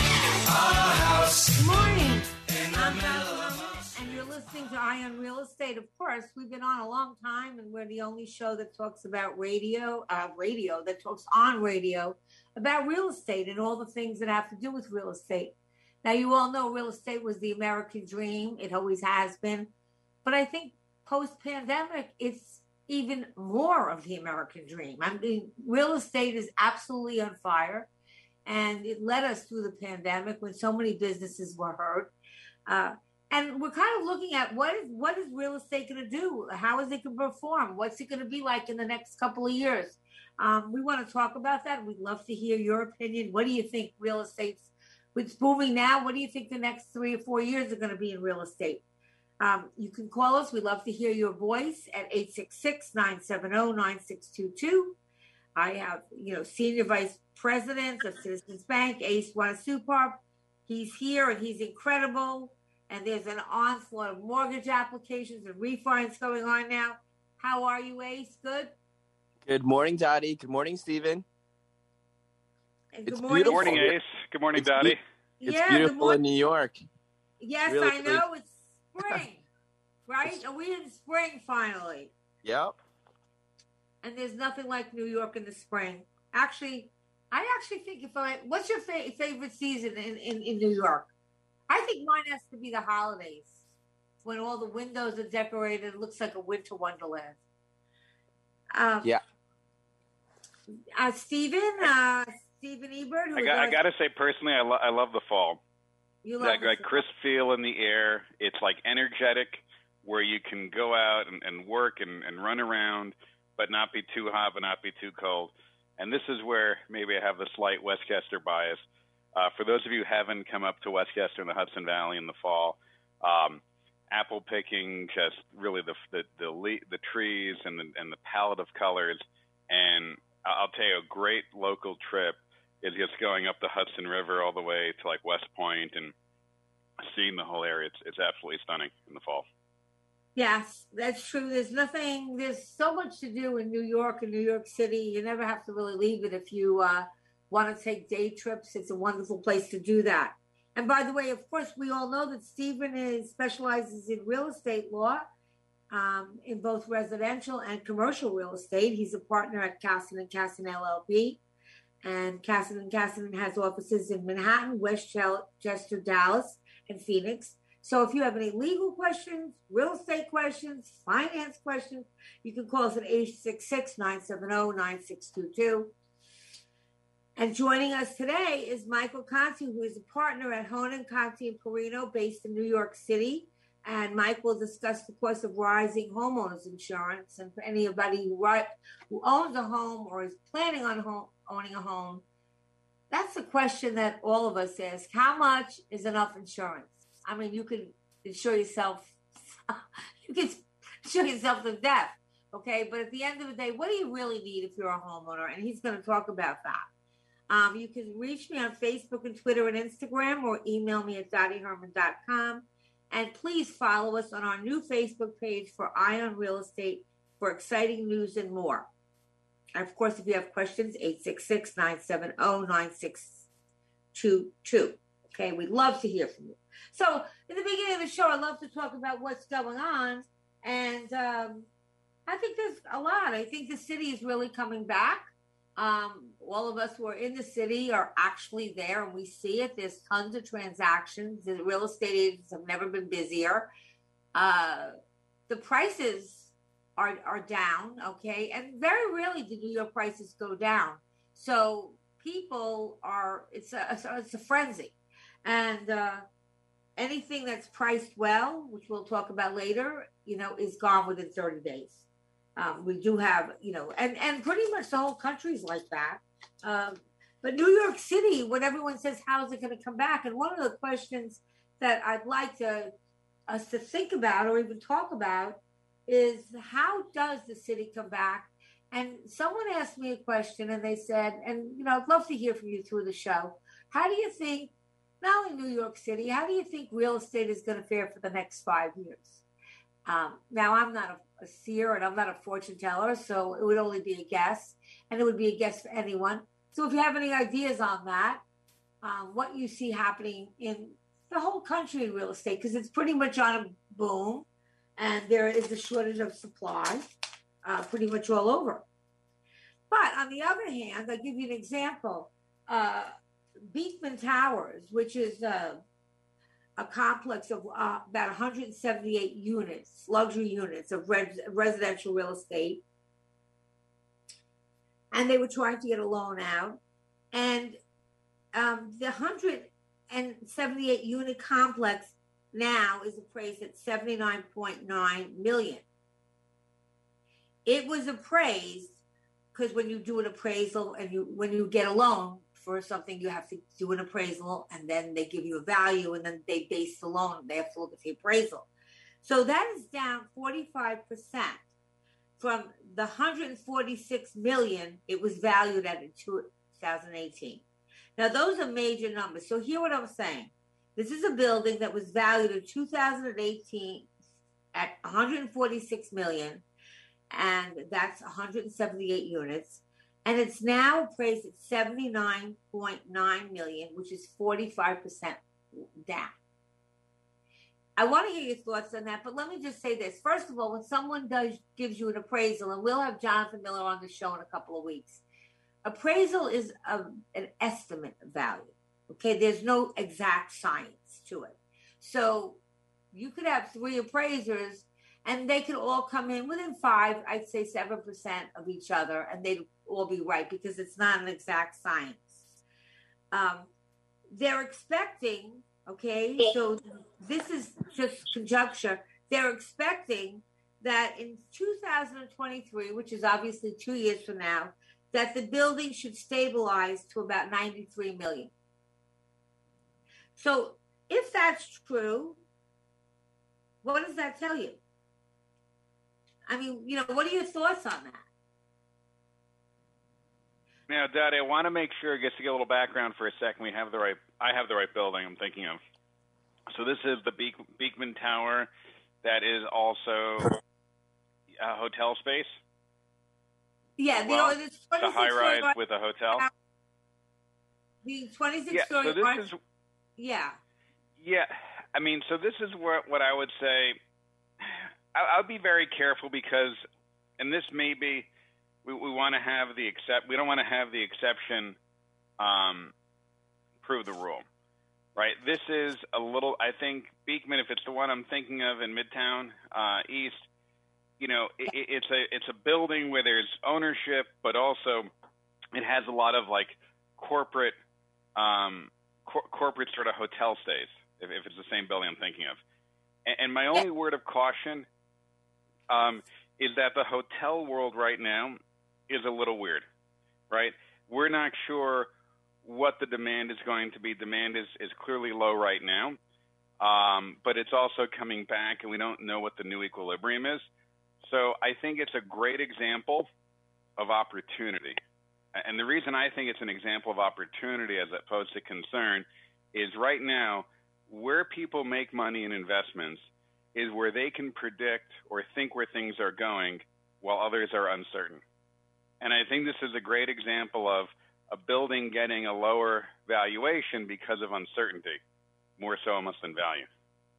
Good morning. I'm and you're listening to Eye on Real Estate. Of course, we've been on a long time, and we're the only show that talks about radio, uh, radio that talks on radio about real estate and all the things that have to do with real estate. Now, you all know real estate was the American dream; it always has been. But I think post-pandemic, it's even more of the American dream. I mean, real estate is absolutely on fire and it led us through the pandemic when so many businesses were hurt. Uh, and we're kind of looking at what is what is real estate going to do? How is it going to perform? What's it going to be like in the next couple of years? Um, we want to talk about that. We'd love to hear your opinion. What do you think real estate's it's booming now? What do you think the next three or four years are going to be in real estate? Um, you can call us. We'd love to hear your voice at 866 970 9622. I have, you know, Senior Vice President of Citizens Bank, Ace Wanasupar. He's here and he's incredible. And there's an onslaught of mortgage applications and refinance going on now. How are you, Ace? Good? Good morning, Dottie. Good morning, Stephen. And It's good morning. beautiful. Good morning, Ace. Good morning, It's Dottie. It's Yeah, beautiful morning. in New York. Yes, Really, I know. It's spring, right? Are we in spring finally? Yep. And there's nothing like New York in the spring. Actually, I actually think if I, what's your fa- favorite season in, in, in New York? I think mine has to be the holidays when all the windows are decorated. It looks like a winter wonderland. Um, Yeah. Uh, Stephen, uh, Stephen Ebert, who I got, I got to say, personally, I, lo- I love the fall. you love That like crisp feel in the air. It's like energetic, where you can go out and, and work and, and run around, but not be too hot, but not be too cold. And this is where maybe I have the slight Westchester bias. Uh, for those of you who haven't come up to Westchester in the Hudson Valley in the fall, um, apple picking, just really the the the, le- the trees and the, and the palette of colors. And I'll tell you, a great local trip is just going up the Hudson River all the way to like West Point and seeing the whole area. It's it's absolutely stunning in the fall. Yes, that's true. There's nothing, there's so much to do in New York and New York City. You never have to really leave it if you uh, want to take day trips. It's a wonderful place to do that. And by the way, of course, we all know that Stephen is specializes in real estate law, um, in both residential and commercial real estate. He's a partner at Casson and Casson LLP, and Casson and Casson has offices in Manhattan, Westchester, Dallas, and Phoenix. So if you have any legal questions, real estate questions, finance questions, you can call us at 866-970-9622. And joining us today is Michael Conti, who is a partner at Honan Conti and Perino based in New York City. And Mike will discuss the cost of rising homeowners insurance. And for anybody who, who owns a home or is planning on home, owning a home, that's a question that all of us ask. How much is enough insurance? I mean, you can show yourself, you can show yourself to death, okay? But at the end of the day, what do you really need if you're a homeowner? And he's going to talk about that. Um, you can reach me on Facebook and Twitter and Instagram or email me at dottieherman.com. And please follow us on our new Facebook page for Eye on Real Estate for exciting news and more. And of course, if you have questions, 866 970 9622. Okay, we'd love to hear from you. So, in the beginning of the show, I love to talk about what's going on. And um, I think there's a lot. I think the city is really coming back. Um, all of us who are in the city are actually there and we see it. There's tons of transactions. The real estate agents have never been busier. Uh, the prices are, are down, okay? And very rarely do New York prices go down. So people are, it's a, it's a frenzy. And uh, anything that's priced well, which we'll talk about later, you know, is gone within 30 days. Um, we do have, you know, and, and pretty much the whole country's like that. Um, but New York City, when everyone says, how's it going to come back? And one of the questions that I'd like to us to think about or even talk about is how does the city come back? And someone asked me a question and they said, and you know, I'd love to hear from you through the show. How do you think, not only New York City, how do you think real estate is going to fare for the next five years? Um, now, I'm not a, a seer and I'm not a fortune teller, so it would only be a guess, and it would be a guess for anyone. So, if you have any ideas on that, um, what you see happening in the whole country in real estate, because it's pretty much on a boom, and there is a shortage of supply uh, pretty much all over. But on the other hand, I'll give you an example. Uh, Beekman Towers, which is uh, a complex of uh, about 178 units, luxury units of res- residential real estate. And they were trying to get a loan out. And um, the 178 unit complex now is appraised at 79.9 million. It was appraised because when you do an appraisal and you when you get a loan, for something, you have to do an appraisal and then they give you a value and then they base the loan. They have to look at the appraisal. So that is down 45% from the 146 million it was valued at in 2018. Now those are major numbers. So hear what I'm saying. This is a building that was valued in 2018 at 146 million and that's 178 units and it's now appraised at 79.9 million, which is 45% down. I want to hear your thoughts on that, but let me just say this. First of all, when someone does gives you an appraisal, and we'll have Jonathan Miller on the show in a couple of weeks, appraisal is a, an estimate of value. Okay, there's no exact science to it. So you could have three appraisers and they could all come in within five, I'd say seven percent of each other, and they'd all be right because it's not an exact science. Um, they're expecting, okay, so this is just conjecture. They're expecting that in 2023, which is obviously two years from now, that the building should stabilize to about 93 million. So if that's true, what does that tell you? I mean, you know, what are your thoughts on that? Now, Dottie, I want to make sure, just to get a little background for a second, we have the right. I have the right building. I'm thinking of. So this is the Beek, Beekman Tower, that is also a hotel space. Yeah, well, the, the high rise with a hotel. The 26 yeah, story. So this is. Yeah. Yeah, I mean, so this is what what I would say. I, I'll be very careful because, and this may be we, we want to have the except. We don't want to have the exception um, prove the rule, right? This is a little. I think Beekman, if it's the one I'm thinking of in Midtown uh, East, you know, it, it's a it's a building where there's ownership, but also it has a lot of like corporate um, cor- corporate sort of hotel stays. If, if it's the same building I'm thinking of, and, and my only word of caution um, is that the hotel world right now is a little weird, right? We're not sure what the demand is going to be. Demand is, is clearly low right now, um, but it's also coming back, and we don't know what the new equilibrium is. So I think it's a great example of opportunity. And the reason I think it's an example of opportunity as opposed to concern is right now, where people make money in investments is where they can predict or think where things are going while others are uncertain. And I think this is a great example of a building getting a lower valuation because of uncertainty, more so almost than value.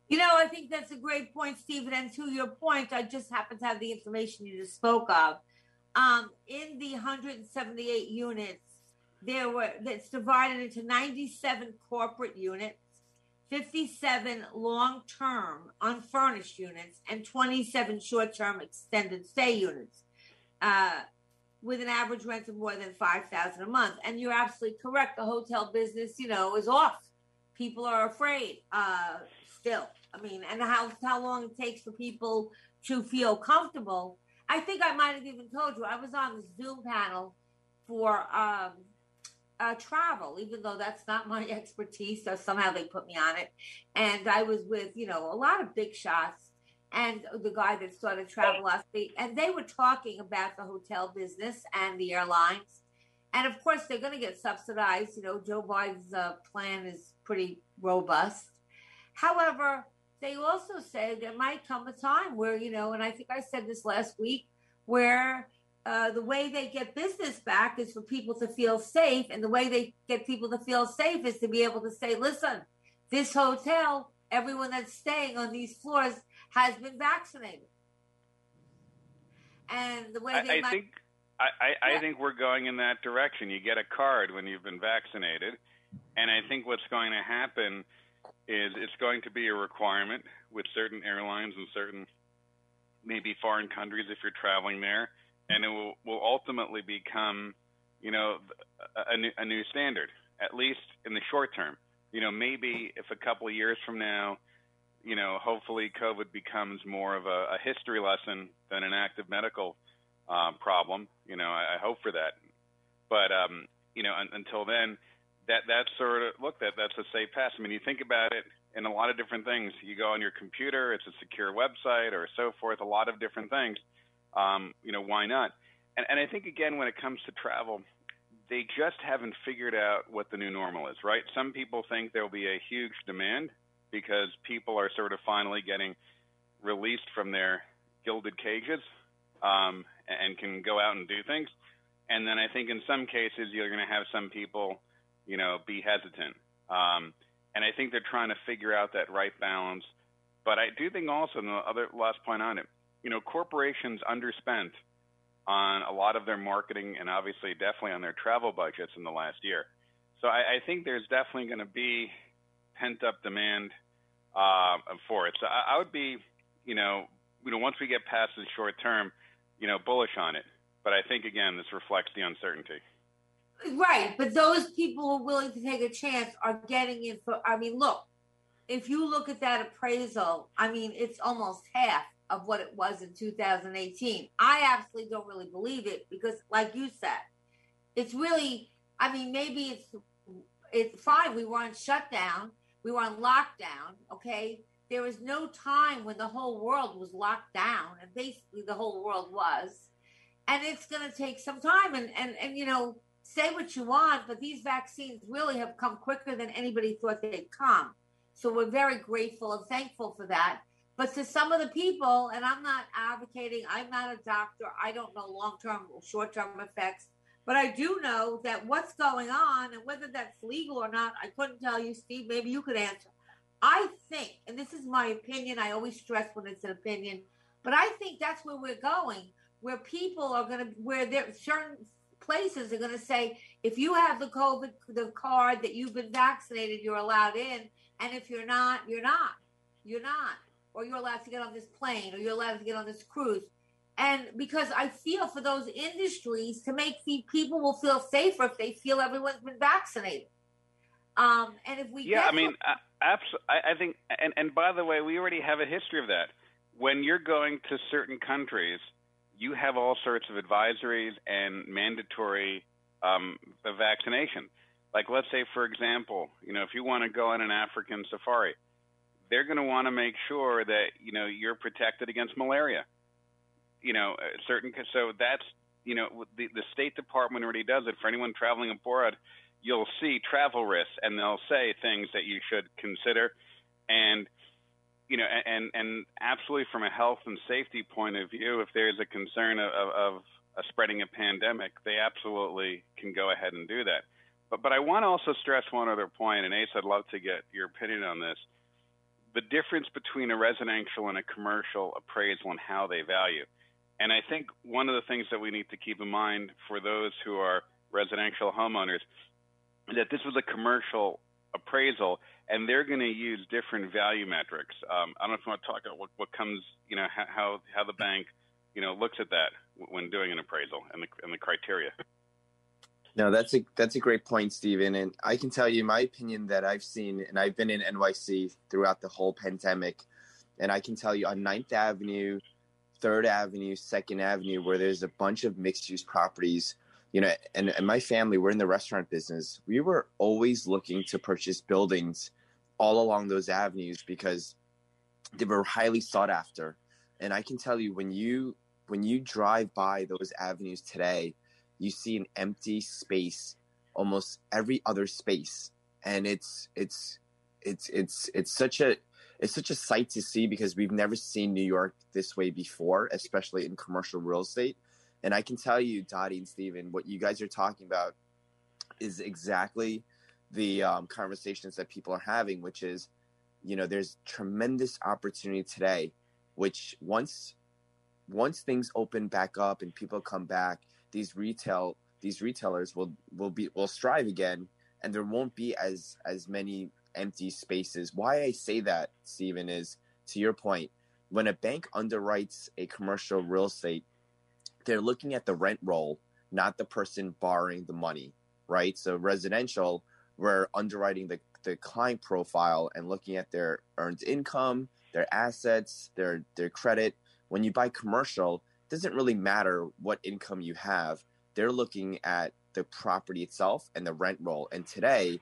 You know, I think that's a great point, Stephen. And to your point, I just happen to have the information you just spoke of. Um, in the 178 units, there were that's divided into 97 corporate units, 57 long-term unfurnished units, and 27 short-term extended stay units. Uh, with an average rent of more than 5000 a month. And you're absolutely correct. The hotel business you know is off. People are afraid uh, still. I mean and how how long it takes for people to feel comfortable. I think i might have even told you i was on the zoom panel for um, uh, travel even though that's not my expertise so somehow they put me on it. And i was with you know a lot of big shots and the guy that started travel last week, and they were talking about the hotel business and the airlines. And of course, they're going to get subsidized. You know, Joe Biden's uh, plan is pretty robust. However, they also say there might come a time where, you know, and I think I said this last week, where uh, the way they get business back is for people to feel safe. And the way they get people to feel safe is to be able to say, listen, this hotel, everyone that's staying on these floors has been vaccinated. And the way they I, I might, think I, I, Yeah. I think we're going in that direction. You get a card when you've been vaccinated, and I think what's going to happen is it's going to be a requirement with certain airlines and certain maybe foreign countries if you're traveling there, and it will, will ultimately become, you know, a, a, new, a new standard, at least in the short term. You know, maybe if a couple of years from now, you know, hopefully COVID becomes more of a, a history lesson than an active medical um, problem. You know, I, I hope for that. But um, you know, un, until then, that that's sort of look that that's a safe pass. I mean, you think about it in a lot of different things. You go on your computer, it's a secure website or so forth. A lot of different things. Um, you know, why not? And, and I think again, when it comes to travel, they just haven't figured out what the new normal is. Right? Some people think there will be a huge demand because people are sort of finally getting released from their gilded cages um, and can go out and do things. And then I think in some cases you're going to have some people, you know, be hesitant. Um, and I think they're trying to figure out that right balance. But I do think also, and the other last point on it, you know, corporations underspent on a lot of their marketing and obviously definitely on their travel budgets in the last year. So I, I think there's definitely going to be pent up demand uh, for it. So I, I would be, you know, you know, once we get past the short term, you know, bullish on it. But I think again, this reflects the uncertainty. right? But those people who are willing to take a chance are getting it. For, I mean, look, if you look at that appraisal, I mean, it's almost half of what it was in 2018. I absolutely don't really believe it because, like you said, it's really. I mean, maybe it's it's fine. We were on shutdown. We were on lockdown. Okay. There was no time when the whole world was locked down, and basically the whole world was. And it's going to take some time. And, and, and, you know, say what you want, but these vaccines really have come quicker than anybody thought they'd come. So we're very grateful and thankful for that. But to some of the people, and I'm not advocating, I'm not a doctor, I don't know long term or short term effects, but I do know that what's going on and whether that's legal or not, I couldn't tell you, Steve. Maybe you could answer. I think, and this is my opinion, I always stress when it's an opinion, but I think that's where we're going, where people are going to, where there certain places are going to say, if you have the COVID, the card that you've been vaccinated, you're allowed in, and if you're not, you're not, you're not, or you're allowed to get on this plane, or you're allowed to get on this cruise. And because I feel for those industries to make the people will feel safer if they feel everyone's been vaccinated. Um, and if we Yeah, I mean, uh, abs- I, I think, and, and by the way, we already have a history of that. When you're going to certain countries, you have all sorts of advisories and mandatory um, vaccination. Like, let's say, for example, you know, if you want to go on an African safari, they're going to want to make sure that you know you're protected against malaria. You know, certain so that's you know the the State Department already does it for anyone traveling abroad. You'll see travel risks, and they'll say things that you should consider, and you know, and and absolutely from a health and safety point of view, if there's a concern of, of a spreading a pandemic, they absolutely can go ahead and do that. But but I want to also stress one other point, and Ace, I'd love to get your opinion on this. The difference between a residential and a commercial appraisal and how they value. And I think one of the things that we need to keep in mind for those who are residential homeowners is that this was a commercial appraisal, and they're going to use different value metrics. Um, I don't know if you want to talk about what, what comes, you know, how how the bank, you know, looks at that when doing an appraisal and the and the criteria. No, that's a that's a great point, Stephen. And I can tell you my opinion that I've seen, and I've been in NYC throughout the whole pandemic, and I can tell you on Ninth Avenue, Third Avenue, Second Avenue, where there's a bunch of mixed use properties. You know, and, and my family, we're in the restaurant business. We were always looking to purchase buildings all along those avenues because they were highly sought after. And I can tell you when you when you drive by those avenues today, you see an empty space almost every other space and it's it's it's it's it's such a it's such a sight to see because we've never seen New York this way before, especially in commercial real estate. And I can tell you, Dottie and Steven, what you guys are talking about is exactly the um, conversations that people are having, which is, you know, there's tremendous opportunity today, which once once things open back up and people come back, these retail these retailers will will be will strive again, and there won't be as as many empty spaces. Why I say that, Stephen, is to your point. When a bank underwrites a commercial real estate, they're looking at the rent roll, not the person borrowing the money, right? So residential, we're underwriting the the client profile and looking at their earned income, their assets, their their credit. When you buy commercial, it doesn't really matter what income you have. They're looking at the property itself and the rent roll. And today,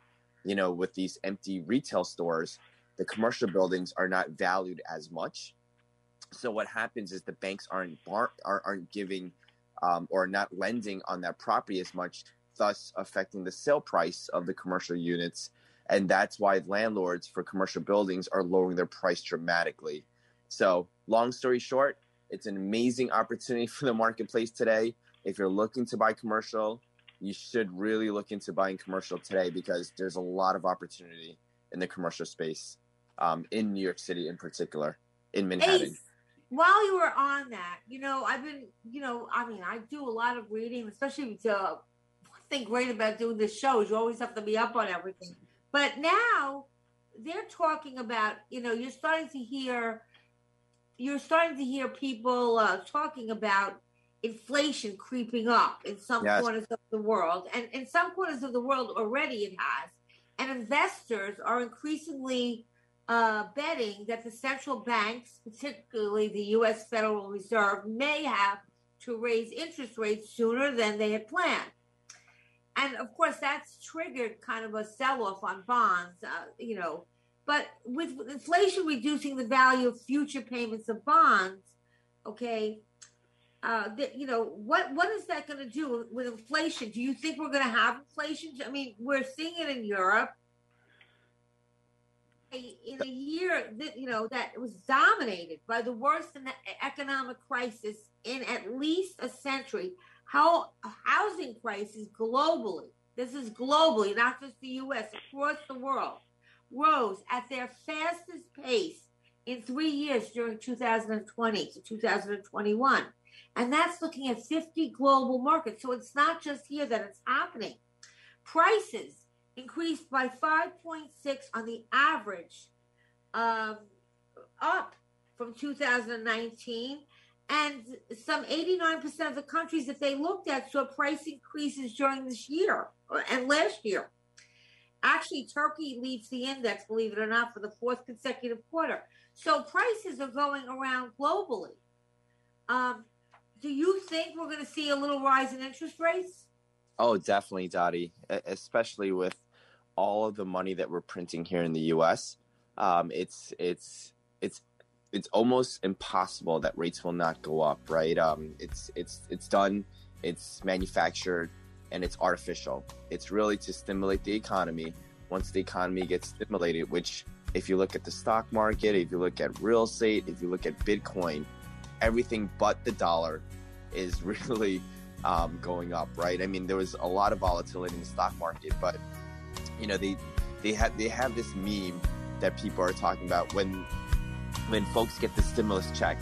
you know, with these empty retail stores, the commercial buildings are not valued as much. So what happens is the banks aren't bar- aren't giving um, or not lending on that property as much, thus affecting the sale price of the commercial units. And that's why landlords for commercial buildings are lowering their price dramatically. So, long story short, it's an amazing opportunity for the marketplace today. If you're looking to buy commercial, you should really look into buying commercial today because there's a lot of opportunity in the commercial space um, in New York City, in particular, in Manhattan. Ace, while you were on that, you know, I've been, you know, I mean, I do a lot of reading, especially to one thing great about doing this show is you always have to be up on everything. But now they're talking about, you know, you're starting to hear you're starting to hear people uh, talking about inflation creeping up in some yes. corners of the world, and in some corners of the world already it has. And investors are increasingly uh, betting that the central banks, particularly the U.S. Federal Reserve, may have to raise interest rates sooner than they had planned. And of course, that's triggered kind of a sell off on bonds. Uh, you know, but with inflation reducing the value of future payments of bonds, okay, uh, you know what what is that going to do with inflation? Do you think we're going to have inflation? I mean, we're seeing it in Europe. In a year that you know that was dominated by the worst economic crisis in at least a century, how housing crisis globally. This is globally, not just the U.S. across the world rose at their fastest pace in three years during 2020 to 2021. And that's looking at 50 global markets. So it's not just here that it's happening. Prices increased by 5.6 on the average, um, up from 2019. And some 89% of the countries that they looked at saw price increases during this year and last year. Actually, Turkey leads the index, believe it or not, for the fourth consecutive quarter. So prices are going around globally. Um, do you think we're going to see a little rise in interest rates? Oh, definitely, Dottie, especially with all of the money that we're printing here in the U.S. Um, it's it's it's it's almost impossible that rates will not go up, right? Um, it's it's it's done, it's manufactured, and it's artificial. It's really to stimulate the economy. Once the economy gets stimulated, which if you look at the stock market, if you look at real estate, if you look at Bitcoin, everything but the dollar is really um, going up, right? I mean, there was a lot of volatility in the stock market, but you know, they they have they have this meme that people are talking about when when folks get the stimulus check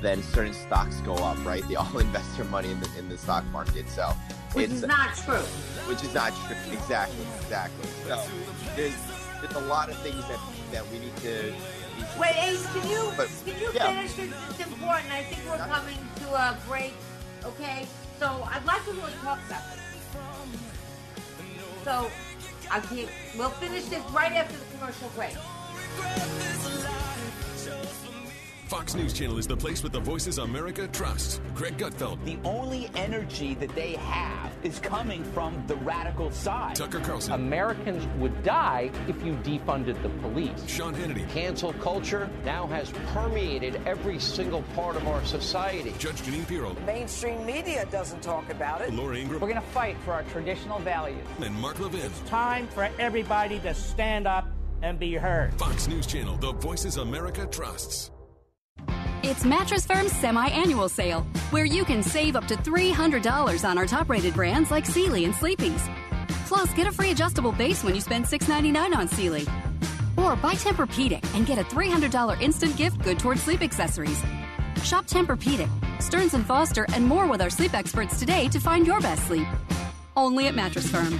then certain stocks go up, right? They all invest their money in the in the stock market. So which it's is not true. which is not true. Exactly, exactly. So there's there's a lot of things that that we need to. Need Wait, Ace, can you But, can you yeah. finish this? It's important. I think we're coming to a break. Okay, so I'd like to really talk about this. So I can't. We'll finish this right after the commercial break. Fox News Channel is the place with the voices America trusts. Greg Gutfeld, The only energy that they have is coming from the radical side. Tucker Carlson, Americans would die if you defunded the police. Sean Hannity, Cancel culture now has permeated every single part of our society. Judge Jeanine Pirro, Mainstream media doesn't talk about it. Laura Ingraham, We're going to fight for our traditional values. and Mark Levin. Time for everybody to stand up and be heard. Fox News Channel, the voices America trusts. It's Mattress Firm's semi-annual sale, where you can save up to $300 on our top-rated brands like Sealy and Sleepy's. Plus, get a free adjustable base when you spend $6.99 on Sealy. Or buy Tempur-Pedic and get a $300 instant gift good towards sleep accessories. Shop Tempur-Pedic, Stearns & Foster, and more with our sleep experts today to find your best sleep. Only at Mattress Firm.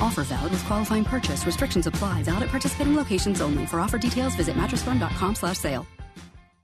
Offer valid with qualifying purchase. Restrictions apply. Valid at participating locations only. For offer details, visit mattressfirm.com slash sale.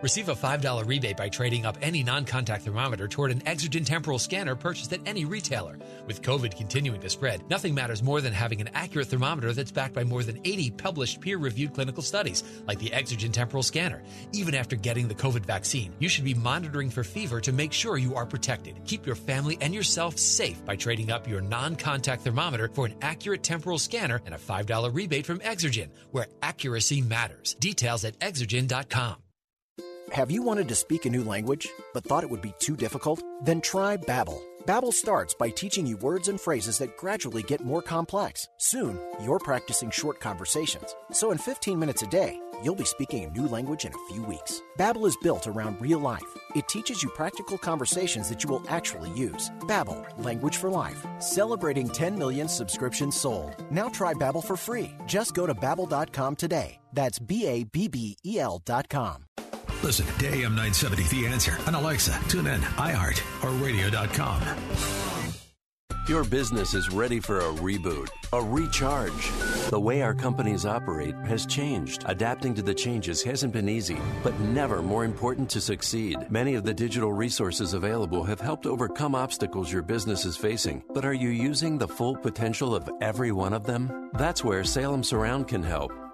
Receive a $5 rebate by trading up any non contact thermometer toward an Exergen temporal scanner purchased at any retailer. With COVID continuing to spread, nothing matters more than having an accurate thermometer that's backed by more than 80 published peer reviewed clinical studies, like the Exergen temporal scanner. Even after getting the COVID vaccine, you should be monitoring for fever to make sure you are protected. Keep your family and yourself safe by trading up your non contact thermometer for an accurate temporal scanner and a $5 rebate from Exergen, where accuracy matters. Details at exergen.com. Have you wanted to speak a new language but thought it would be too difficult? Then try Babbel. Babbel starts by teaching you words and phrases that gradually get more complex. Soon, you're practicing short conversations. So in 15 minutes a day, you'll be speaking a new language in a few weeks. Babbel is built around real life. It teaches you practical conversations that you will actually use. Babbel, language for life. Celebrating 10 million subscriptions sold. Now try Babbel for free. Just go to babbel.com today. That's B A B B E L.com. Listen to AM 970 The Answer on Alexa, TuneIn, iHeart, or radio.com. Your business is ready for a reboot, a recharge. The way our companies operate has changed. Adapting to the changes hasn't been easy, but never more important to succeed. Many of the digital resources available have helped overcome obstacles your business is facing, but are you using the full potential of every one of them? That's where Salem Surround can help.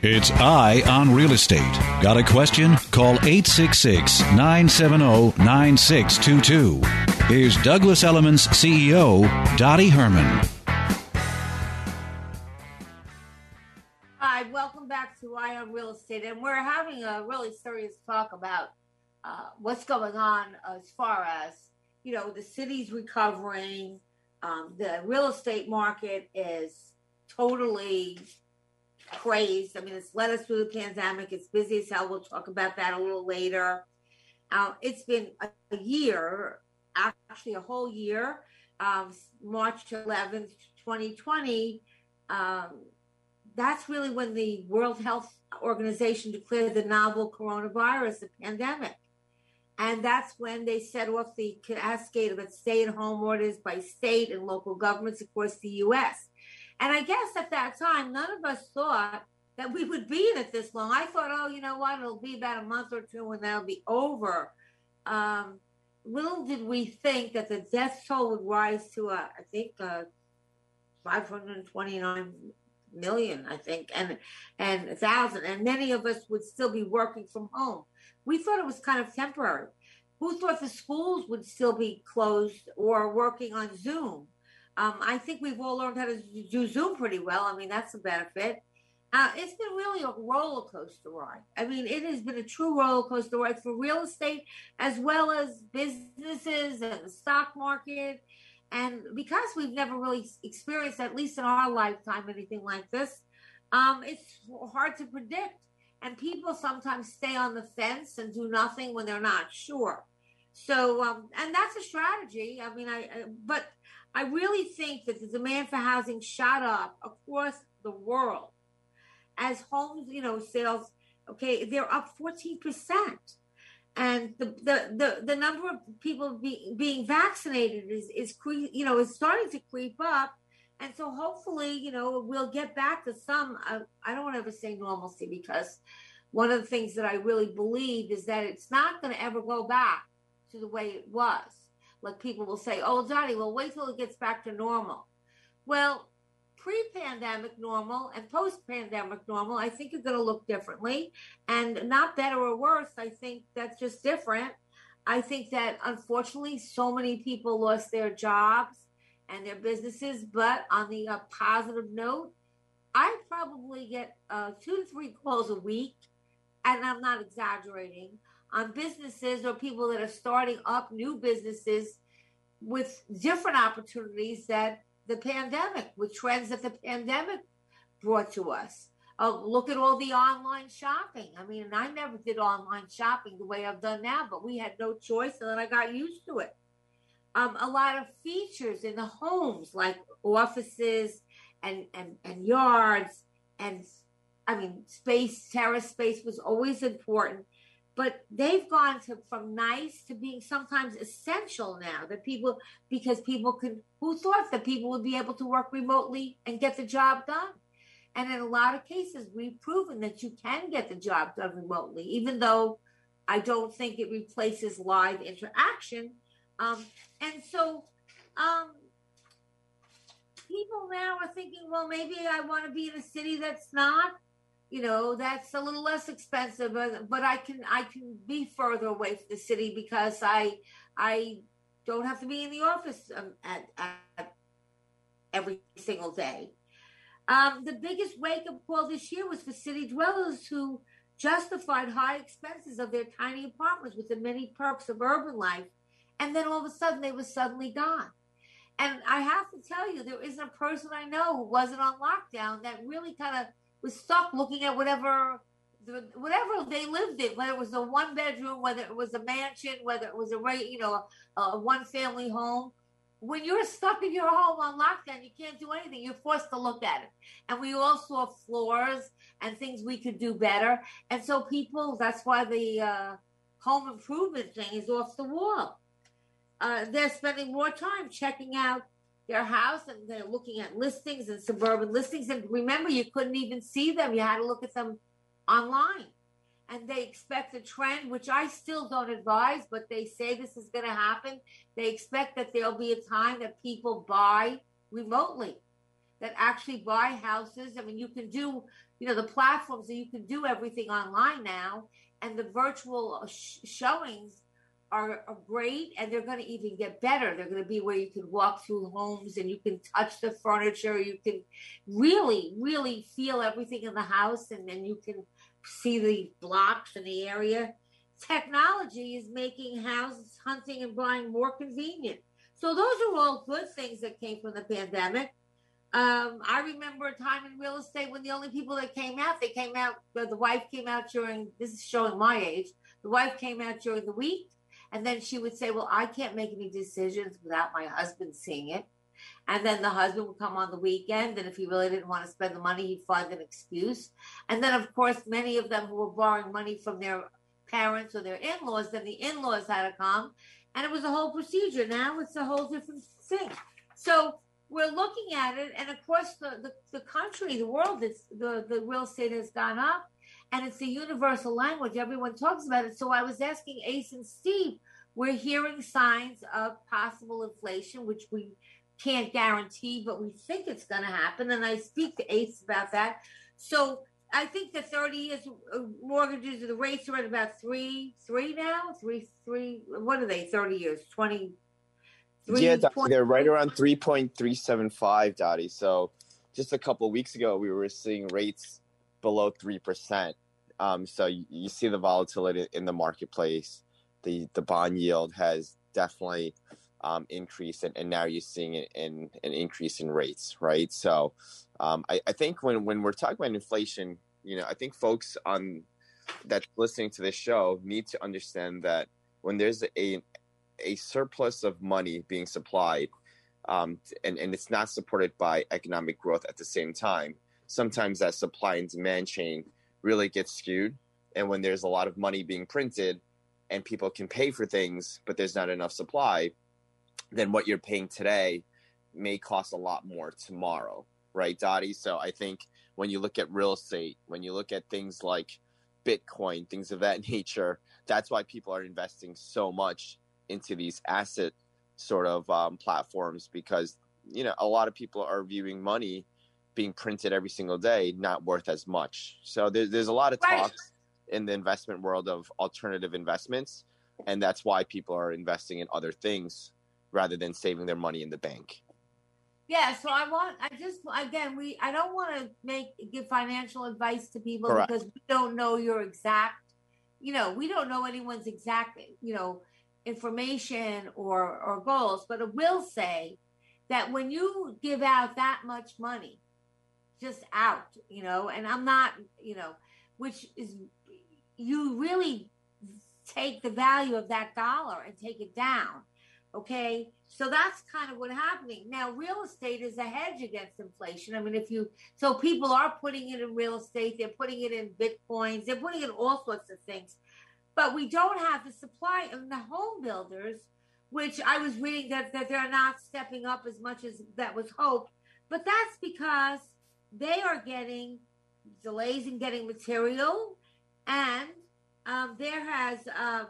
It's Eye on Real Estate. Got a question? Call 866 970 9622. Here's Douglas Elliman's CEO, Dottie Herman. Hi, welcome back to Eye on Real Estate, and we're having a really serious talk about uh, what's going on as far as you know the city's recovering. Um, the real estate market is totally crazed. I mean, it's led us through the pandemic. It's busy as hell. We'll talk about that a little later. Uh, it's been a, a, year, actually a whole year, um, March 11th, 2020. Um, that's really when the World Health Organization declared the novel coronavirus a pandemic. And that's when they set off the cascade of stay at home orders by state and local governments across the U.S. And I guess at that time, none of us thought that we would be in it this long. I thought, oh, you know what? It'll be about a month or two and that'll be over. Um, little did we think that the death toll would rise to, uh, I think, uh, 529 million, I think, and and a thousand, and many of us would still be working from home. We thought it was kind of temporary. Who thought the schools would still be closed or working on Zoom? Um, I think we've all learned how to do Zoom pretty well. I mean, that's a benefit. Uh, it's been really a roller coaster ride. I mean, it has been a true roller coaster ride for real estate as well as businesses and the stock market and because we've never really experienced, at least in our lifetime, anything like this, um, it's hard to predict. And people sometimes stay on the fence and do nothing when they're not sure. So, um, and that's a strategy. I mean, I, I, but I really think that the demand for housing shot up across the world as homes, you know, sales, okay, they're up 14% and the the the, the number of people be, being vaccinated is is you know is starting to creep up. And so hopefully you know we'll get back to some uh, i don't want to ever say normalcy because one of the things that i really believe is that it's not going to ever go back to the way it was like people will say oh johnny well wait till it gets back to normal well pre-pandemic normal and post-pandemic normal, I think are going to look differently, and not better or worse. I think that's just different. I think that unfortunately, so many people lost their jobs and their businesses. But on the uh, positive note, I probably get uh, two to three calls a week, and I'm not exaggerating, on businesses or people that are starting up new businesses with different opportunities that the pandemic, with trends that the pandemic brought to us. Uh, look at all the online shopping. I mean, I never did online shopping the way I've done now, but we had no choice, and then I got used to it. Um, a lot of features in the homes, like offices and, and, and yards, and I mean, space, terrace space was always important but they've gone to from nice to being sometimes essential now that people because people can who thought that people would be able to work remotely and get the job done? And in a lot of cases we've proven that you can get the job done remotely even though i don't think it replaces live interaction. Um, and so um, people now are thinking well maybe i want to be in a city that's not you know that's a little less expensive but, but i can i can be further away from the city because i i don't have to be in the office um, at, at every single day. Um, the biggest wake-up call this year was for city dwellers who justified high expenses of their tiny apartments with the many perks of urban life and then all of a sudden they were suddenly gone. And i have to tell you there isn't a person i know who wasn't on lockdown that really kind of was stuck looking at whatever whatever they lived in, whether it was a one bedroom, whether it was a mansion, whether it was a you know a, one family home. When you're stuck in your home on lockdown, you can't do anything. You're forced to look at it. And we all saw flaws and things we could do better. And so people, that's why the uh, home improvement thing is off the wall. Uh, they're spending more time checking out their house and they're looking at listings and suburban listings. And remember, you couldn't even see them. You had to look at them online. And they expect a trend, which I still don't advise, but they say this is going to happen. They expect that there'll be a time that people buy remotely, that actually buy houses. I mean, you can do, you know, the platforms that you can do everything online now, and the virtual sh- showings are, are great and they're going to even get better. They're going to be where you can walk through homes and you can touch the furniture. You can really, really feel everything in the house and then you can see the blocks in the area. technology is making house hunting and buying more convenient. So those are all good things that came from the pandemic. Um, I remember a time in real estate when the only people that came out, they came out, the wife came out during, this is showing my age, the wife came out during the week, and then she would say, Well, I can't make any decisions without my husband seeing it. And then the husband would come on the weekend, and if he really didn't want to spend the money, he'd find an excuse. And then, of course, many of them who were borrowing money from their parents or their in laws, then the in laws had to come. And it was a whole procedure. Now it's a whole different thing. So we're looking at it, and across the, the, the country, the world, the, the real estate has gone up, and it's a universal language. Everyone talks about it. So I was asking Ace and Steve, we're hearing signs of possible inflation, which we can't guarantee, but we think it's going to happen. And I speak to Ace about that. So I think the 30 years uh, mortgages, the rates are at about three, three now, three, three. What are they? 30 years, 20. yeah, they're right around 3.375, Dottie. So just a couple of weeks ago, we were seeing rates below 3%. Um, so you, you see the volatility in the marketplace. The, the bond yield has definitely um, increased, and, and now you're seeing in an increase in rates, right? So um, I, I, think when, when we're talking about inflation, you know, I think folks on that listening to this show need to understand that when there's a a surplus of money being supplied, um, and and it's not supported by economic growth at the same time, sometimes that supply and demand chain really gets skewed. And when there's a lot of money being printed, and people can pay for things, but there's not enough supply, then what you're paying today may cost a lot more tomorrow right, Dottie? So I think when you look at real estate, when you look at things like Bitcoin, things of that nature, that's why people are investing so much into these asset sort of um, platforms because you know a lot of people are viewing money being printed every single day not worth as much. So there's there's a lot of right. talks in the investment world of alternative investments, and that's why people are investing in other things rather than saving their money in the bank. Yeah, so I want I just again we I don't want to make give financial advice to people Correct. because we don't know your exact you know, we don't know anyone's exact, you know, information or or goals, but I will say that when you give out that much money just out, you know, and I'm not, you know, which is you really take the value of that dollar and take it down. Okay. So that's kind of what's happening. Now, real estate is a hedge against inflation. I mean, if you, so people are putting it in real estate, they're putting it in Bitcoins, they're putting it in all sorts of things. But we don't have the supply of the home builders, which I was reading that, that they're not stepping up as much as that was hoped. But that's because they are getting delays in getting material, and um, there has um,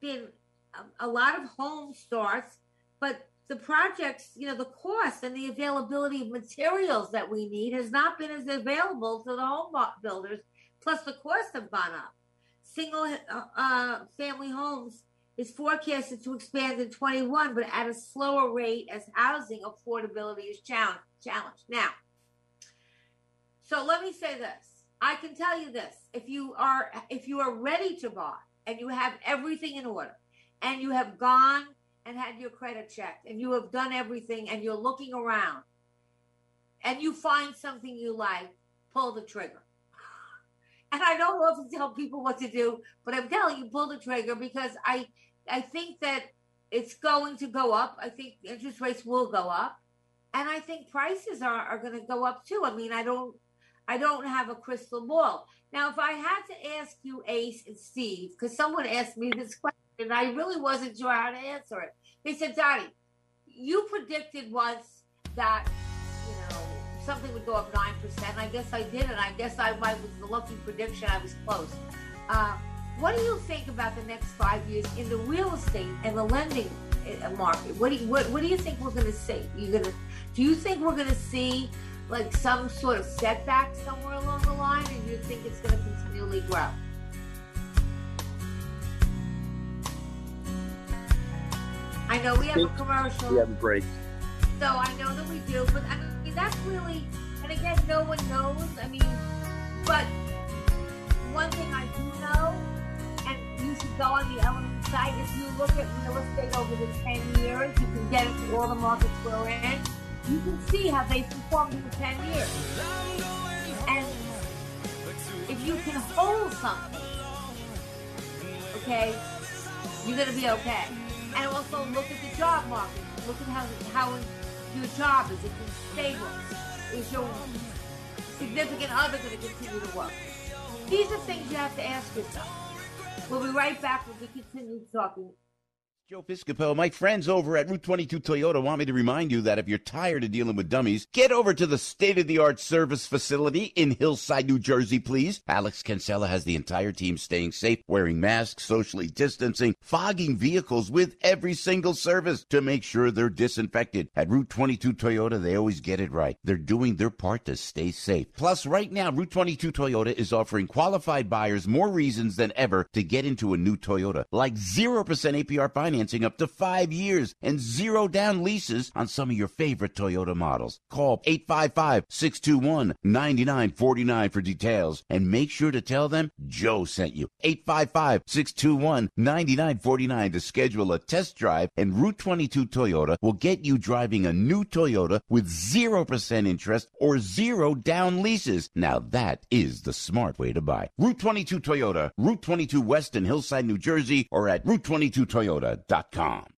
been a, a lot of home starts but the projects, you know, the cost and the availability of materials that we need has not been as available to the home builders. Plus, the costs have gone up. Single uh, uh, family homes is forecasted to expand in 21, but at a slower rate as housing affordability is challenged. challenged. Now, so let me say this. I can tell you this: if you are if you are ready to buy and you have everything in order, and you have gone and had your credit checked and you have done everything and you're looking around and you find something you like, pull the trigger. And I don't to tell people what to do, but I'm telling you, pull the trigger because I I think that it's going to go up. I think interest rates will go up. And I think prices are, are going to go up too. I mean, I don't I don't have a crystal ball. Now, if I had to ask you, Ace and Steve, because someone asked me this question, and I really wasn't sure how to answer it. They said, Dottie, you predicted once that, you know, something would go up 9%. I guess I did, and I guess I, I was the lucky prediction. I was close. Uh, what do you think about the next five years in the real estate and the lending uh, market? What do you, what, what do you think we're going to see? You going to do you think we're going to see like some sort of setback somewhere along the line, and you think it's going to continually grow? I know we have a commercial. We have a break. So I know that we do, but I mean that's really, and again, no one knows. I mean, but one thing I do know, and you should go on the Elliman site. If you look at real estate over the 10 years, you can get into all the markets we're in. You can see how they performed for 10 years. And if you can hold something, okay, you're going to be okay. And also look at the job market. Look at how, how your job is. Is it stable? Is your significant other going to continue to work? These are things you have to ask yourself. We'll be right back when we continue talking Joe Piscopo, my friends over at Route 22 Toyota want me to remind you that if you're tired of dealing with dummies, get over to the state-of-the-art service facility in Hillside, New Jersey, please. Alex Kinsella has the entire team staying safe, wearing masks, socially distancing, fogging vehicles with every single service to make sure they're disinfected. At Route 22 Toyota, they always get it right. They're doing their part to stay safe. Plus, right now, Route 22 Toyota is offering qualified buyers more reasons than ever to get into a new Toyota, like 0% APR finance financing up to five years and zero down leases on some of your favorite Toyota models. Call 855-621-9949 for details and make sure to tell them Joe sent you. 855-621-9949 to schedule a test drive and Route 22 Toyota will get you driving a new Toyota with 0% interest or zero down leases. Now that is the smart way to buy. Route 22 Toyota, Route 22 West in Hillside, New Jersey, or at Route22Toyota com.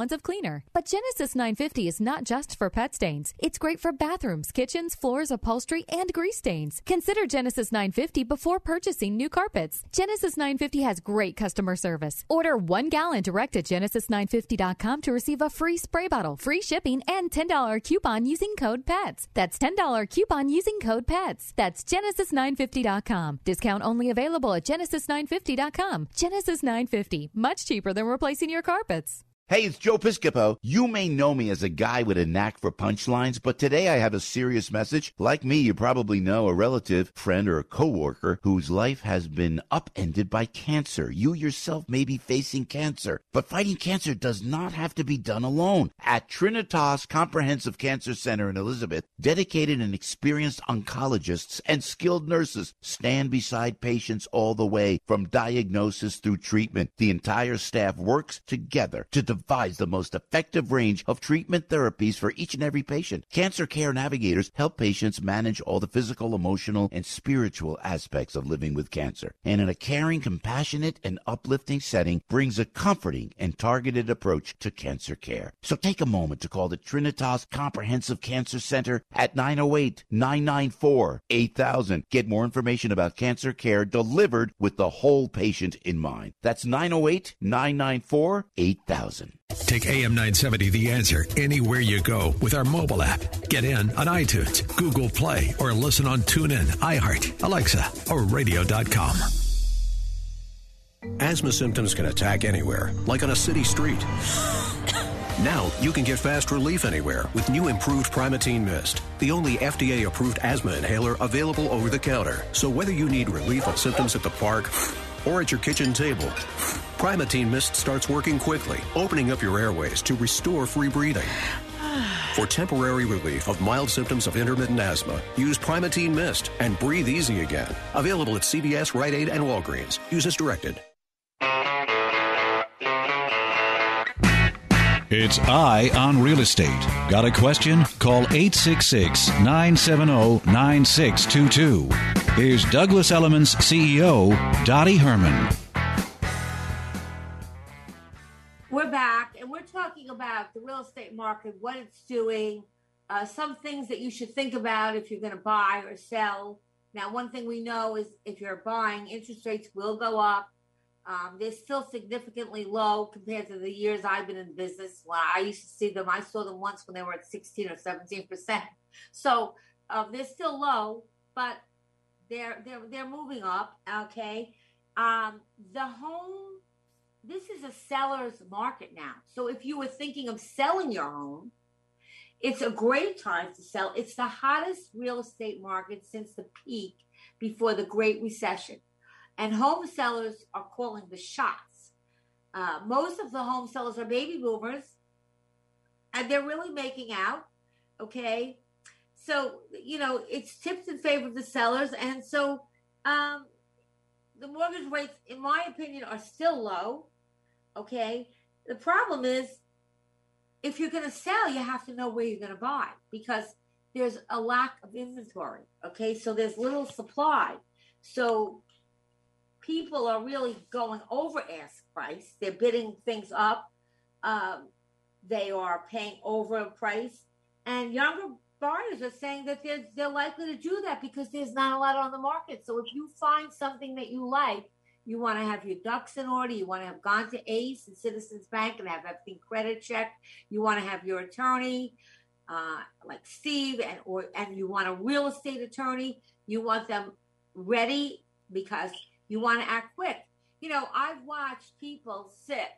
gallons of cleaner. But Genesis 950 is not just for pet stains. It's great for bathrooms, kitchens, floors, upholstery, and grease stains. Consider Genesis 950 before purchasing new carpets. Genesis 950 has great customer service. Order one gallon direct at genesis950.com to receive a free spray bottle, free shipping, and $10 coupon using code PETS. That's $10 coupon using code PETS. That's genesis950.com. Discount only available at genesis950.com. Genesis 950, much cheaper than replacing your carpets. Hey, it's Joe Piscopo. You may know me as a guy with a knack for punchlines, but today I have a serious message. Like me, you probably know a relative, friend, or a coworker whose life has been upended by cancer. You yourself may be facing cancer, but fighting cancer does not have to be done alone. At Trinitas Comprehensive Cancer Center in Elizabeth, dedicated and experienced oncologists and skilled nurses stand beside patients all the way from diagnosis through treatment. The entire staff works together to devise the most effective range of treatment therapies for each and every patient. Cancer Care Navigators help patients manage all the physical, emotional, and spiritual aspects of living with cancer. And in a caring, compassionate, and uplifting setting, brings a comforting and targeted approach to cancer care. So take a moment to call the Trinitas Comprehensive Cancer Center at 908 994 8000. Get more information about cancer care delivered with the whole patient in mind. That's 908 994 8000. Take AM 970 The Answer anywhere you go with our mobile app. Get in on iTunes, Google Play, or listen on TuneIn, iHeart, Alexa, or radio.com. Asthma symptoms can attack anywhere, like on a city street. Now you can get fast relief anywhere with new improved Primatene Mist, the only FDA approved asthma inhaler available over the counter. So whether you need relief of symptoms at the park or at your kitchen table, Primatene Mist starts working quickly, opening up your airways to restore free breathing. For temporary relief of mild symptoms of intermittent asthma, use Primatene Mist and breathe easy again. Available at CVS, Rite Aid, and Walgreens. Use as directed. It's Eye on Real Estate. Got a question? Call 866 970 9622. Here's Douglas Elliman's CEO, Dottie Herman. We're back, and we're talking about the real estate market, what it's doing, uh, some things that you should think about if you're going to buy or sell. Now, one thing we know is if you're buying, interest rates will go up. Um, they're still significantly low compared to the years I've been in business. I used to see them. I saw them once when they were at 16 or 17 percent. So uh, they're still low, but they're they're they're moving up. Okay, um, the home this is a seller's market now. So if you were thinking of selling your home, it's a great time to sell. It's the hottest real estate market since the peak before the Great Recession. And home sellers are calling the shots. Uh, most of the home sellers are baby boomers, and they're really making out. Okay. So, you know, it's tipped in favor of the sellers. And so um, the mortgage rates, in my opinion, are still low. Okay. The problem is if you're going to sell, you have to know where you're going to buy because there's a lack of inventory. Okay. So there's little supply. So people are really going over ask price. They're bidding things up. Um, they are paying over a price. And younger buyers are saying that they're, they're likely to do that because there's not a lot on the market. So if you find something that you like, you want to have your ducks in order. You want to have gone to ACE and Citizens Bank and have everything credit checked. You want to have your attorney, uh, like Steve, and or and you want a real estate attorney. You want them ready because you want to act quick. You know, I've watched people sit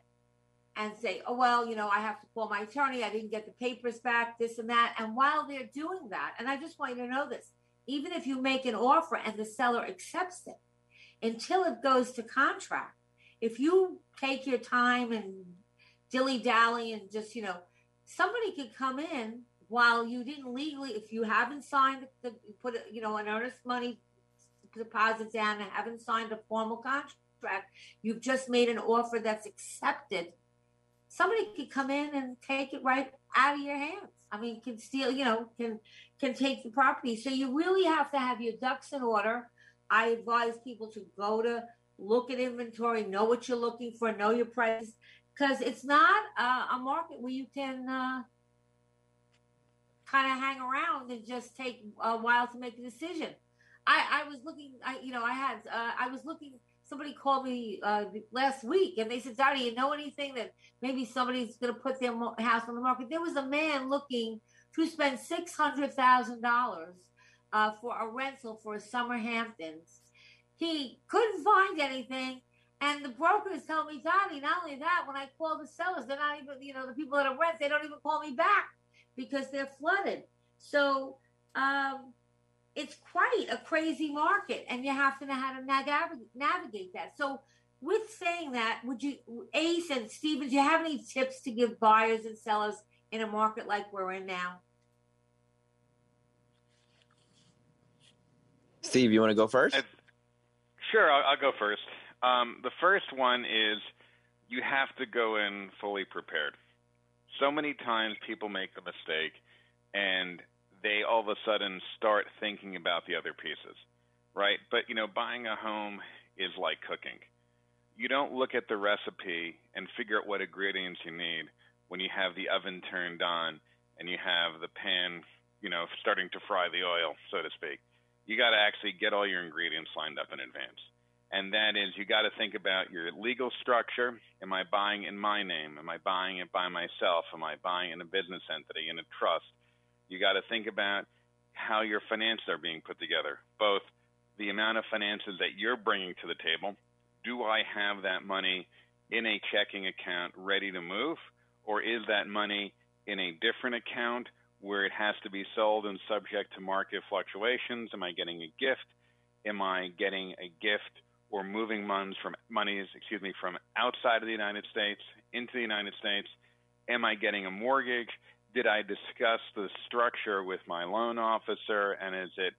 and say, "Oh well, you know, I have to call my attorney. I didn't get the papers back, this and that." And while they're doing that, and I just want you to know this, even if you make an offer and the seller accepts it until it goes to contract. If you take your time and dilly dally and just, you know, somebody could come in while you didn't legally, if you haven't signed the, put, you know, an earnest money deposit down and haven't signed a formal contract, you've just made an offer that's accepted. Somebody could come in and take it right out of your hands. I mean, can steal, you know, can can take the property. So you really have to have your ducks in order I advise people to go to look at inventory, know what you're looking for, know your price, because it's not uh, a market where you can uh, kind of hang around and just take a while to make a decision. I, I was looking, I, you know, I had, uh, I was looking. Somebody called me uh, last week and they said, "Dottie, you know anything that maybe somebody's going to put their house on the market?" There was a man looking to spend six hundred thousand dollars uh, for a rental for Summer Hamptons. He couldn't find anything. And the brokers tell me, Donnie, not only that, when I call the sellers, they're not even, you know, the people that are rent, they don't even call me back because they're flooded. So um, it's quite a crazy market, and you have to know how to navigate, navigate that. So, with saying that, would you, Ace and Steven, do you have any tips to give buyers and sellers in a market like we're in now? Steve, you want to go first? Sure, I'll, I'll go first. Um, the first one is you have to go in fully prepared. So many times people make the mistake and they all of a sudden start thinking about the other pieces, right? But, you know, buying a home is like cooking. You don't look at the recipe and figure out what ingredients you need when you have the oven turned on and you have the pan, you know, starting to fry the oil, so to speak you got to actually get all your ingredients lined up in advance. And that is, you got to think about your legal structure. Am I buying in my name? Am I buying it by myself? Am I buying in a business entity, in a trust? You got to think about how your finances are being put together, both the amount of finances that you're bringing to the table. Do I have that money in a checking account ready to move? Or is that money in a different account where it has to be sold and subject to market fluctuations? Am I getting a gift? Am I getting a gift or moving monies from monies, excuse me, from outside of the United States into the United States? Am I getting a mortgage? Did I discuss the structure with my loan officer and is it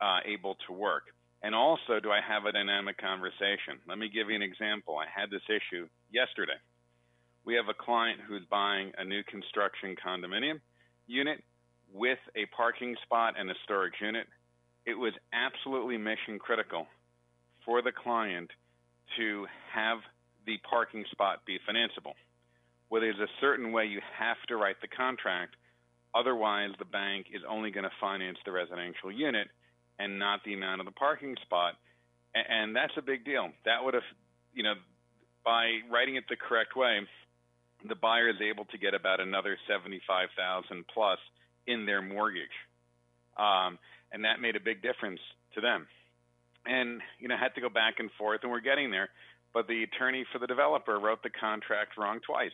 uh, able to work? And also, do I have a dynamic conversation? Let me give you an example. I had this issue yesterday. We have a client who's buying a new construction condominium unit with a parking spot and a storage unit, it was absolutely mission critical for the client to have the parking spot be financeable. Well, there's a certain way you have to write the contract. Otherwise, the bank is only going to finance the residential unit and not the amount of the parking spot. And that's a big deal. That would have, you know, by writing it the correct way, the buyer is able to get about another 75,000 plus in their mortgage. Um, and that made a big difference to them. And, you know, had to go back and forth and we're getting there. but the attorney for the developer wrote the contract wrong twice.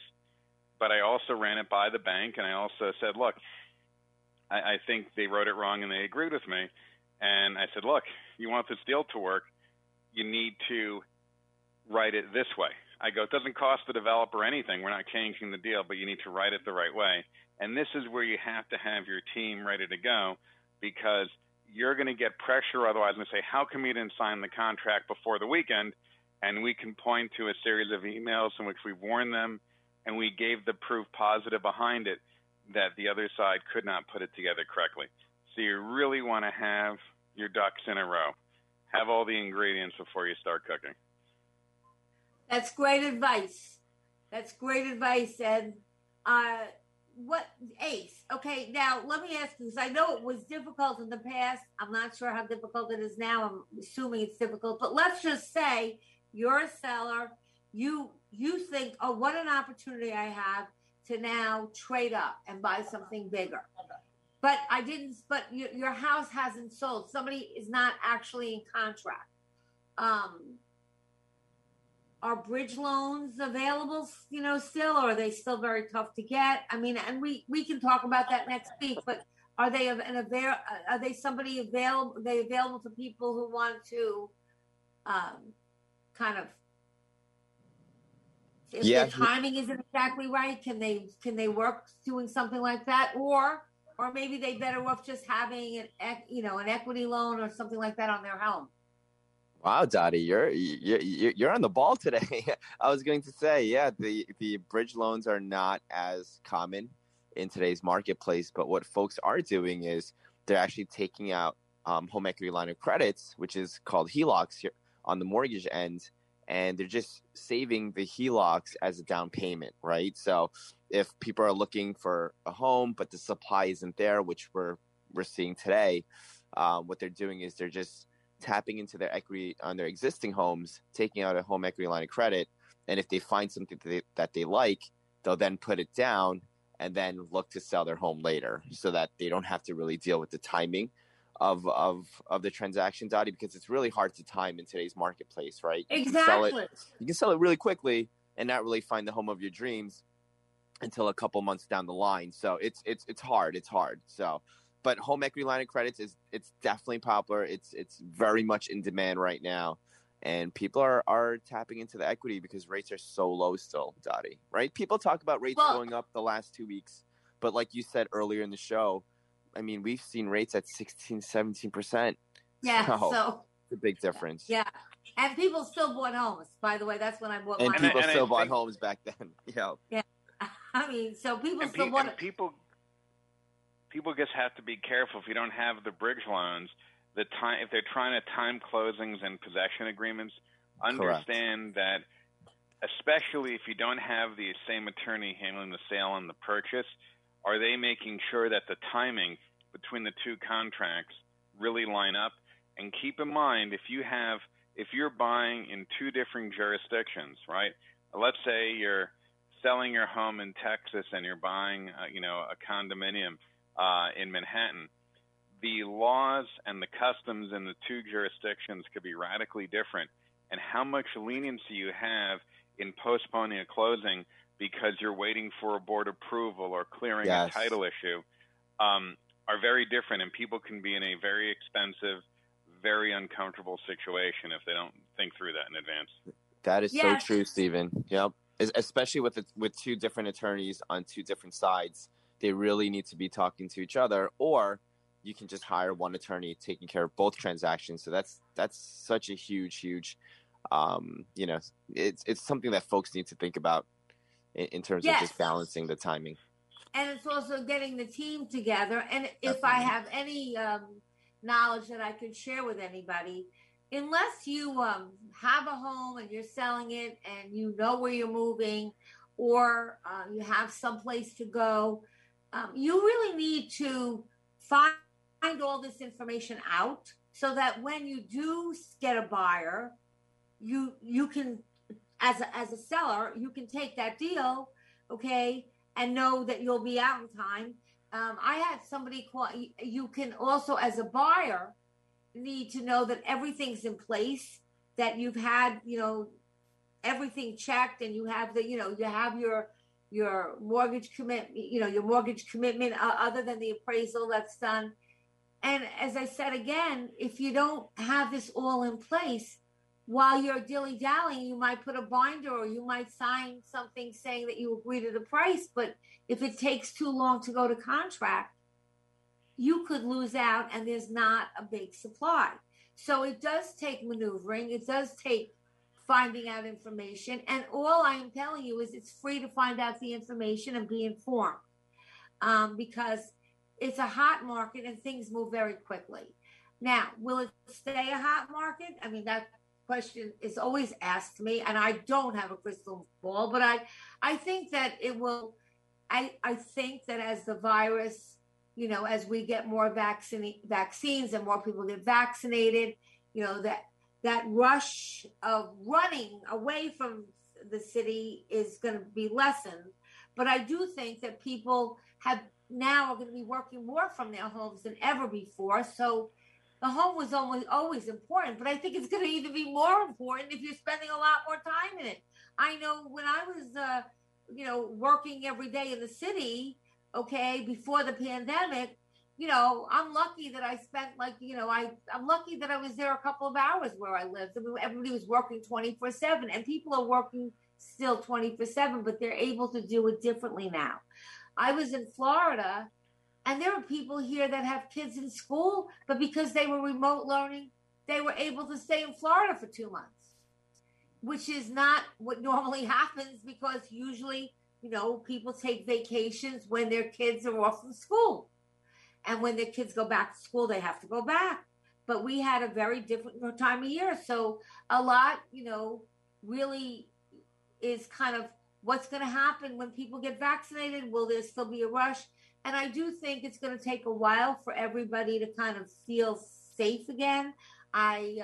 But I also ran it by the bank, and I also said, look, I, I think they wrote it wrong, and they agreed with me. And I said, look, you want this deal to work, you need to write it this way. I go, it doesn't cost the developer anything. We're not changing the deal, but you need to write it the right way. And this is where you have to have your team ready to go because you're going to get pressure otherwise and say, how come you didn't sign the contract before the weekend? And we can point to a series of emails in which we warned them and we gave the proof positive behind it that the other side could not put it together correctly. So you really want to have your ducks in a row. Have all the ingredients before you start cooking. That's great advice. That's great advice. Ed. uh, what Ace? Okay, now let me ask you because I know it was difficult in the past. I'm not sure how difficult it is now. I'm assuming it's difficult, but let's just say you're a seller. You you think, oh, what an opportunity I have to now trade up and buy something bigger. But I didn't. But your, your house hasn't sold. Somebody is not actually in contract. Um, are bridge loans available you know still or are they still very tough to get i mean and we we can talk about that next week but are they an avail are they somebody available they available to people who want to um, kind of if Yeah. the timing isn't exactly right can they can they work doing something like that or or maybe they better off just having an you know an equity loan or something like that on their home Wow, Dottie, you're you're you're on the ball today. I was going to say, yeah, the the bridge loans are not as common in today's marketplace, but what folks are doing is they're actually taking out um, home equity line of credits, which is called HELOCs here on the mortgage end, and they're just saving the HELOCs as a down payment, right? So if people are looking for a home, but the supply isn't there, which we're we're seeing today, um, what they're doing is they're just tapping into their equity on their existing homes, taking out a home equity line of credit, and if they find something that they, that they like, they'll then put it down and then look to sell their home later, so that they don't have to really deal with the timing of of of the transaction, Dottie, because it's really hard to time in today's marketplace, right? You can sell it- Exactly. you can sell it really quickly and not really find the home of your dreams until a couple months down the line. So it's it's it's hard. It's hard. So, but home equity line of credits is it's definitely popular. It's it's very much in demand right now, and people are are tapping into the equity because rates are so low still, Dottie. Right? People talk about rates Well- going up the last two weeks, but like you said earlier in the show, I mean we've seen rates at 16, 17 percent. yeah so it's a big difference. Yeah. And people still bought homes, by the way. That's when I bought And mine. people and I still bought think- homes back then. Yeah. Yeah. I mean, so people and, still pe- bought and people people just have to be careful if you don't have the bridge loans the time if they're trying to time closings and possession agreements understand that especially if you don't have the same attorney handling the sale and the purchase are they making sure that the timing between the two contracts really line up? And keep in mind if you have if you're buying in two different jurisdictions right? Let's say you're selling your home in Texas and you're buying, uh, you know, a condominium uh, in Manhattan, the laws and the customs in the two jurisdictions could be radically different. And how much leniency you have in postponing a closing because you're waiting for a board approval or clearing Yes. a title issue um, are very different. And people can be in a very expensive, very uncomfortable situation if they don't think through that in advance. That is Yes. so true, Stephen. Yep. Especially with the, with two different attorneys on two different sides, they really need to be talking to each other, or you can just hire one attorney taking care of both transactions. So that's that's such a huge, huge, um, you know, it's it's something that folks need to think about in, in terms of just balancing the timing. and it's also getting the team together. And if I have any um, knowledge that I could share with anybody, unless you um, have a home and you're selling it and you know where you're moving or uh, you have some place to go, um, you really need to find, find all this information out so that when you do get a buyer, you you can as a, as a seller you can take that deal okay and know that you'll be out in time um, i had somebody call you- can also as a buyer need to know that everything's in place that you've had you know everything checked and you have the, you know, you have your your mortgage commit, you know, your mortgage commitment uh, other than the appraisal that's done. And as I said again, if you don't have this all in place, while you're dilly dallying, you might put a binder or you might sign something saying that you agree to the price. But if it takes too long to go to contract, you could lose out and there's not a big supply. So it does take maneuvering, it does take finding out information. And all I am telling you is it's free to find out the information and be informed um, because it's a hot market and things move very quickly. Now, will it stay a hot market? I mean, that question is always asked me, and I don't have a crystal ball, but I, I think that it will. I, I think that as the virus, you know, as we get more vaccine vaccines and more people get vaccinated, you know, that that rush of running away from the city is going to be lessened. But I do think that people have now are going to be working more from their homes than ever before. So the home was always always important, but I think it's going to even be more important if you're spending a lot more time in it. I know when I was, uh, you know, working every day in the city, okay, before the pandemic, you know, I'm lucky that I spent like, you know, I I'm lucky that I was there a couple of hours where I lived. I mean, everybody was working 24 seven, and people are working still 24 seven, but they're able to do it differently now. I was in Florida and there are people here that have kids in school, but because they were remote learning, they were able to stay in Florida for two months, which is not what normally happens because usually, you know, people take vacations when their kids are off from school. And when their kids go back to school, they have to go back. But we had a very different time of year. So a lot, you know, really is kind of what's going to happen when people get vaccinated. Will there still be a rush? And I do think it's going to take a while for everybody to kind of feel safe again. I,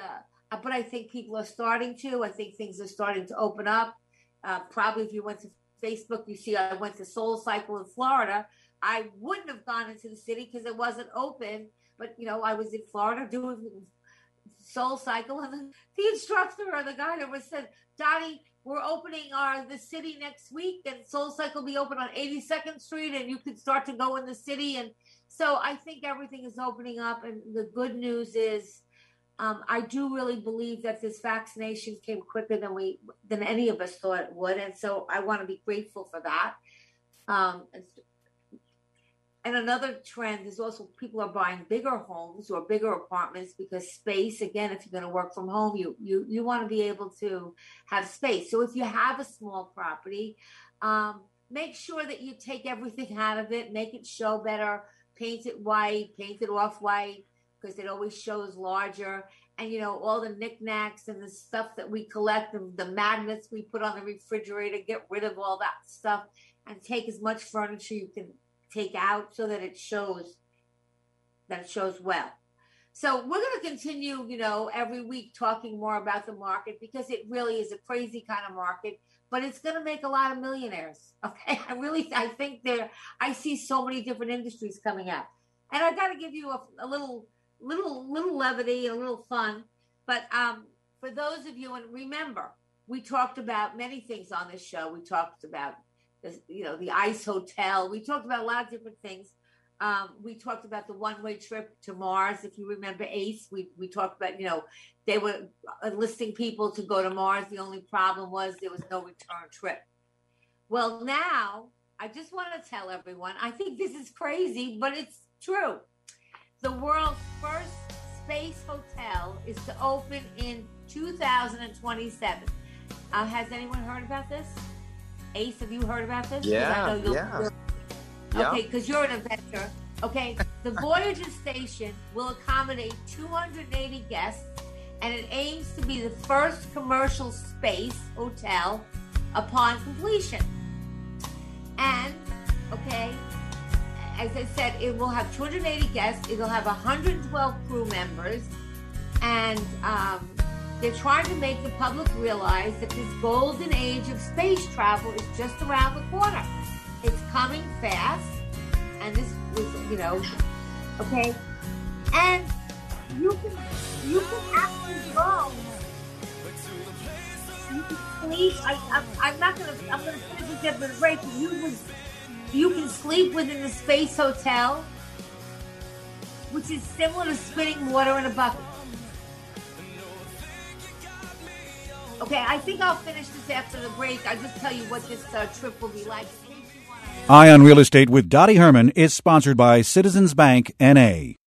uh, but I think people are starting to. I think things are starting to open up. Uh, probably if you went to Facebook, you see I went to Soul Cycle in Florida. I wouldn't have gone into the city because it wasn't open. But you know, I was in Florida doing Soul Cycle, and the, instructor or the guy that was said, "Dottie, we're opening our the city next week, and Soul Cycle will be open on 82nd Street, and you can start to go in the city. And so I think everything is opening up. And the good news is, um, I do really believe that this vaccination came quicker than we than any of us thought it would, and so I want to be grateful for that. Um, and another trend is also people are buying bigger homes or bigger apartments because space again if you're going to work from home you you you want to be able to have space. So if you have a small property um, make sure that you take everything out of it make it show better paint it white paint it off white because it always shows larger. And you know all the knickknacks and the stuff that we collect and the magnets we put on the refrigerator get rid of all that stuff and take as much furniture you can take out so that it shows that it shows well. So we're going to continue, you know, every week talking more about the market because it really is a crazy kind of market, but it's going to make a lot of millionaires. Okay, I really, I think there, I see so many different industries coming up, and I got to give you a, a, little, little, little levity, a little fun. But um, for those of you, and remember, we talked about many things on this show. We talked about you know, the ICE hotel. We talked about a lot of different things. Um, we talked about the one-way trip to Mars. If you remember ACE, we, we talked about, you know, they were enlisting people to go to Mars. The only problem was there was no return trip. Well, now I just want to tell everyone, I think this is crazy, but it's true. The world's first space hotel is to open in 2027. Uh, has anyone heard about this? Ace, have you heard about this? Yeah, yeah. Okay, because you're an inventor. Okay, the Voyager station will accommodate 280 guests, and it aims to be the first commercial space hotel upon completion. And okay, as I said, it will have 280 guests. It will have 112 crew members, and um, they're trying to make the public realize that this golden age of space travel is just around the corner. It's coming fast, and this is, you know, okay. And you can you can actually go. You can sleep. I, I, am not gonna. I'm gonna finish this after the break. You can, you can sleep within the Space Hotel, which is similar to spinning water in a bucket. Okay, I think I'll finish this after the break. I'll just tell you what this uh, trip will be like. Eye on Real Estate with Dottie Herman is sponsored by Citizens Bank NA.